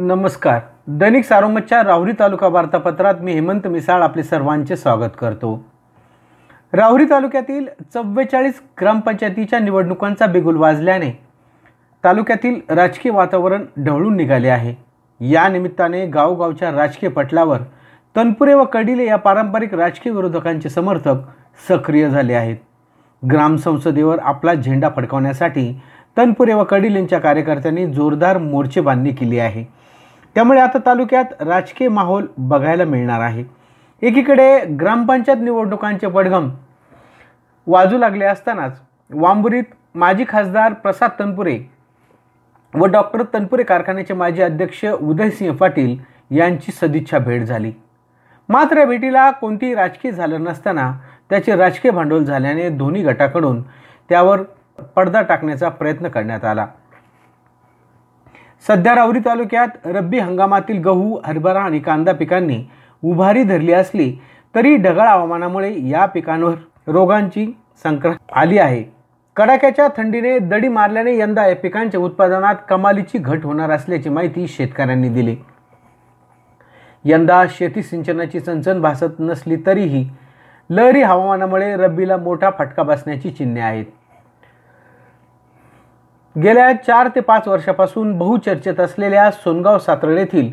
नमस्कार. दैनिक सारोमतच्या राहुरी तालुका वार्तापत्रात मी हेमंत मिसाळ आपले सर्वांचे स्वागत करतो. राहुरी तालुक्यातील चव्वेचाळीस ग्रामपंचायतीच्या निवडणुकांचा बिगुल वाजल्याने तालुक्यातील राजकीय वातावरण ढवळून निघाले आहे. या निमित्ताने गावगावच्या राजकीय पटलावर तनपुरे व कडिले या पारंपरिक राजकीय विरोधकांचे समर्थक सक्रिय झाले आहेत. ग्रामसंसदेवर आपला झेंडा फडकवण्यासाठी तनपुरे व कडिलेंच्या कार्यकर्त्यांनी जोरदार मोर्चे बांधणी केली आहे. त्यामुळे आता तालुक्यात राजकीय माहोल बघायला मिळणार आहे. एकीकडे ग्रामपंचायत निवडणुकांचे पडघम वाजू लागले असतानाच वांबुरीत माजी खासदार प्रसाद तनपुरे व डॉक्टर तनपुरे कारखान्याचे माजी अध्यक्ष उदयसिंह पाटील यांची सदिच्छा भेट झाली. मात्र या भेटीला कोणतीही राजकीय झालं नसताना त्याचे राजकीय भांडवल झाल्याने दोन्ही गटाकडून त्यावर पडदा टाकण्याचा प्रयत्न करण्यात आला. सध्या राऊरी तालुक्यात रब्बी हंगामातील गहू हरभरा आणि कांदा पिकांनी उभारी धरली असली तरी ढगाळ हवामानामुळे या पिकांवर रोगांची संक्रांत आली आहे. कडाक्याच्या थंडीने दडी मारल्याने यंदा या पिकांच्या उत्पादनात कमालीची घट होणार असल्याची माहिती शेतकऱ्यांनी दिली. यंदा शेती सिंचनाची चणचण भासत नसली तरीही लहरी हवामानामुळे रब्बीला मोठा फटका बसण्याची चिन्हे आहेत. गेल्या चार ते पाच वर्षापासून बहुचर्चेत असलेल्या सोनगाव सातरळ येथील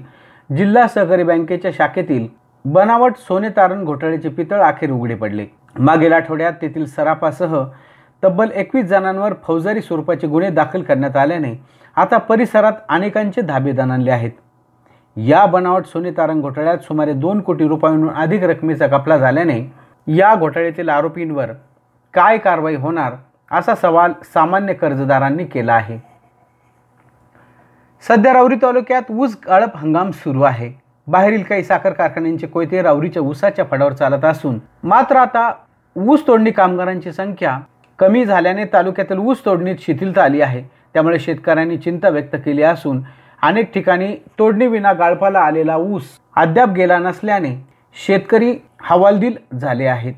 जिल्हा सहकारी बँकेच्या शाखेतील बनावट सोने तारण घोटाळ्याचे पितळ अखेर उघडे पडले. मागील आठवड्यात तेथील सराफासह तब्बल एकवीस जणांवर फौजदारी स्वरूपाचे गुन्हे दाखल करण्यात आल्याने आता परिसरात अनेकांचे धाबे दणाणले आहेत. या बनावट सोने तारण घोटाळ्यात सुमारे दोन कोटी रुपयांहून अधिक रकमेचा कपला झाल्याने या घोटाळ्यातील आरोपींवर काय कारवाई होणार असा सवाल सामान्य कर्जदारांनी केला आहे. सध्या राऊरी तालुक्यात ऊस गाळप हंगाम सुरू आहे. बाहेरील काही साखर कारखान्यांचे कोयते राऊरीच्या ऊसाच्या फडावर चालत असून मात्र आता ऊस तोडणी कामगारांची संख्या कमी झाल्याने तालुक्यातील ऊस तोडणीत शिथिलता आली आहे. त्यामुळे शेतकऱ्यांनी चिंता व्यक्त केली असून अनेक ठिकाणी तोडणीविना गाळपाला आलेला ऊस अद्याप गेला नसल्याने शेतकरी हवालदिल झाले आहेत.